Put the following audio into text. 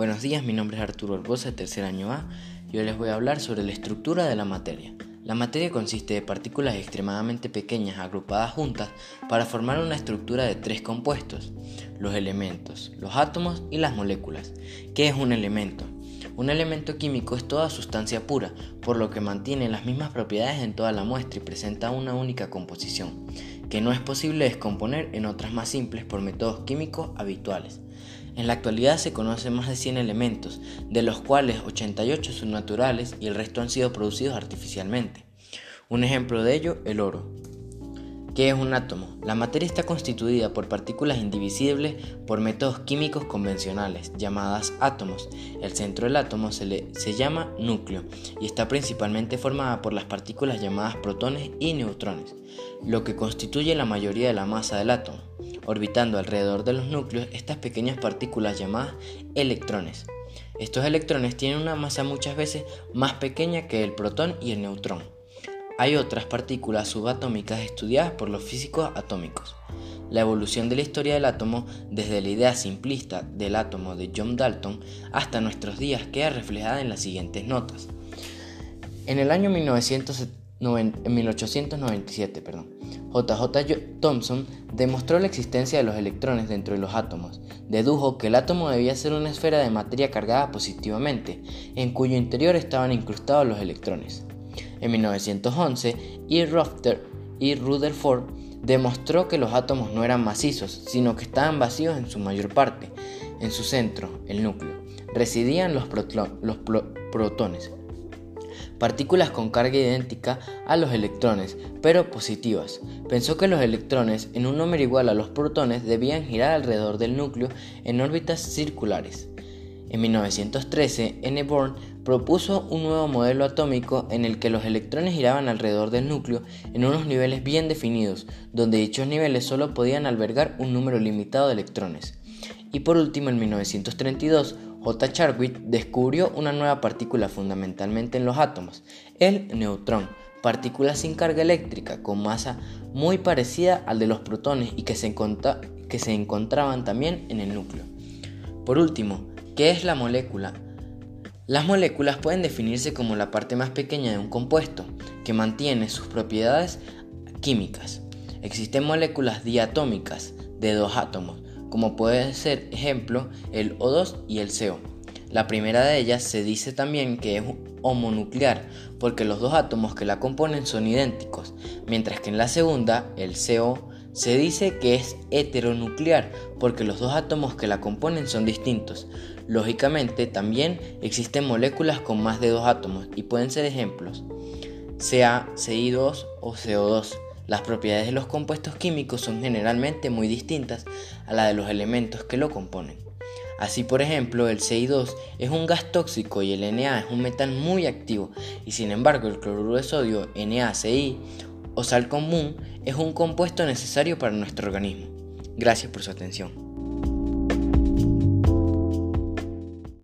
Buenos días, mi nombre es Arturo Orbosa, tercer año A, y hoy les voy a hablar sobre la estructura de la materia. La materia consiste de partículas extremadamente pequeñas agrupadas juntas para formar una estructura de tres compuestos, los elementos, los átomos y las moléculas. ¿Qué es un elemento? Un elemento químico es toda sustancia pura, por lo que mantiene las mismas propiedades en toda la muestra y presenta una única composición, que no es posible descomponer en otras más simples por métodos químicos habituales. En la actualidad se conocen más de 100 elementos, de los cuales 88 son naturales y el resto han sido producidos artificialmente. Un ejemplo de ello, el oro. ¿Qué es un átomo? La materia está constituida por partículas indivisibles por métodos químicos convencionales, llamadas átomos. El centro del átomo se, se llama núcleo y está principalmente formada por las partículas llamadas protones y neutrones, lo que constituye la mayoría de la masa del átomo orbitando alrededor de los núcleos estas pequeñas partículas llamadas electrones. Estos electrones tienen una masa muchas veces más pequeña que el protón y el neutrón. Hay otras partículas subatómicas estudiadas por los físicos atómicos. La evolución de la historia del átomo, desde la idea simplista del átomo de John Dalton hasta nuestros días, queda reflejada en las siguientes notas. En el año 1897, perdón, JJ Thomson demostró la existencia de los electrones dentro de los átomos. Dedujo que el átomo debía ser una esfera de materia cargada positivamente, en cuyo interior estaban incrustados los electrones. En 1911, E. Rutherford y Rutherford demostró que los átomos no eran macizos, sino que estaban vacíos en su mayor parte. En su centro, el núcleo, residían los protones partículas con carga idéntica a los electrones, pero positivas. Pensó que los electrones, en un número igual a los protones, debían girar alrededor del núcleo en órbitas circulares. En 1913, N. Born propuso un nuevo modelo atómico en el que los electrones giraban alrededor del núcleo en unos niveles bien definidos, donde dichos niveles solo podían albergar un número limitado de electrones. Y por último, en 1932, J. Chadwick descubrió una nueva partícula fundamentalmente en los átomos, el neutrón, partícula sin carga eléctrica con masa muy parecida al de los protones y que se, que se encontraban también en el núcleo. Por último, ¿qué es la molécula? Las moléculas pueden definirse como la parte más pequeña de un compuesto, que mantiene sus propiedades químicas. Existen moléculas diatómicas de dos átomos, como puede ser ejemplo el O2 y el CO. La primera de ellas se dice también que es homonuclear porque los dos átomos que la componen son idénticos, mientras que en la segunda, el CO, se dice que es heteronuclear porque los dos átomos que la componen son distintos. Lógicamente también existen moléculas con más de dos átomos y pueden ser ejemplos Ca, Ci2 o CO2. Las propiedades de los compuestos químicos son generalmente muy distintas a las de los elementos que lo componen. Así, por ejemplo, el Ci2 es un gas tóxico y el Na es un metal muy activo, y sin embargo el cloruro de sodio NaCl o sal común es un compuesto necesario para nuestro organismo. Gracias por su atención.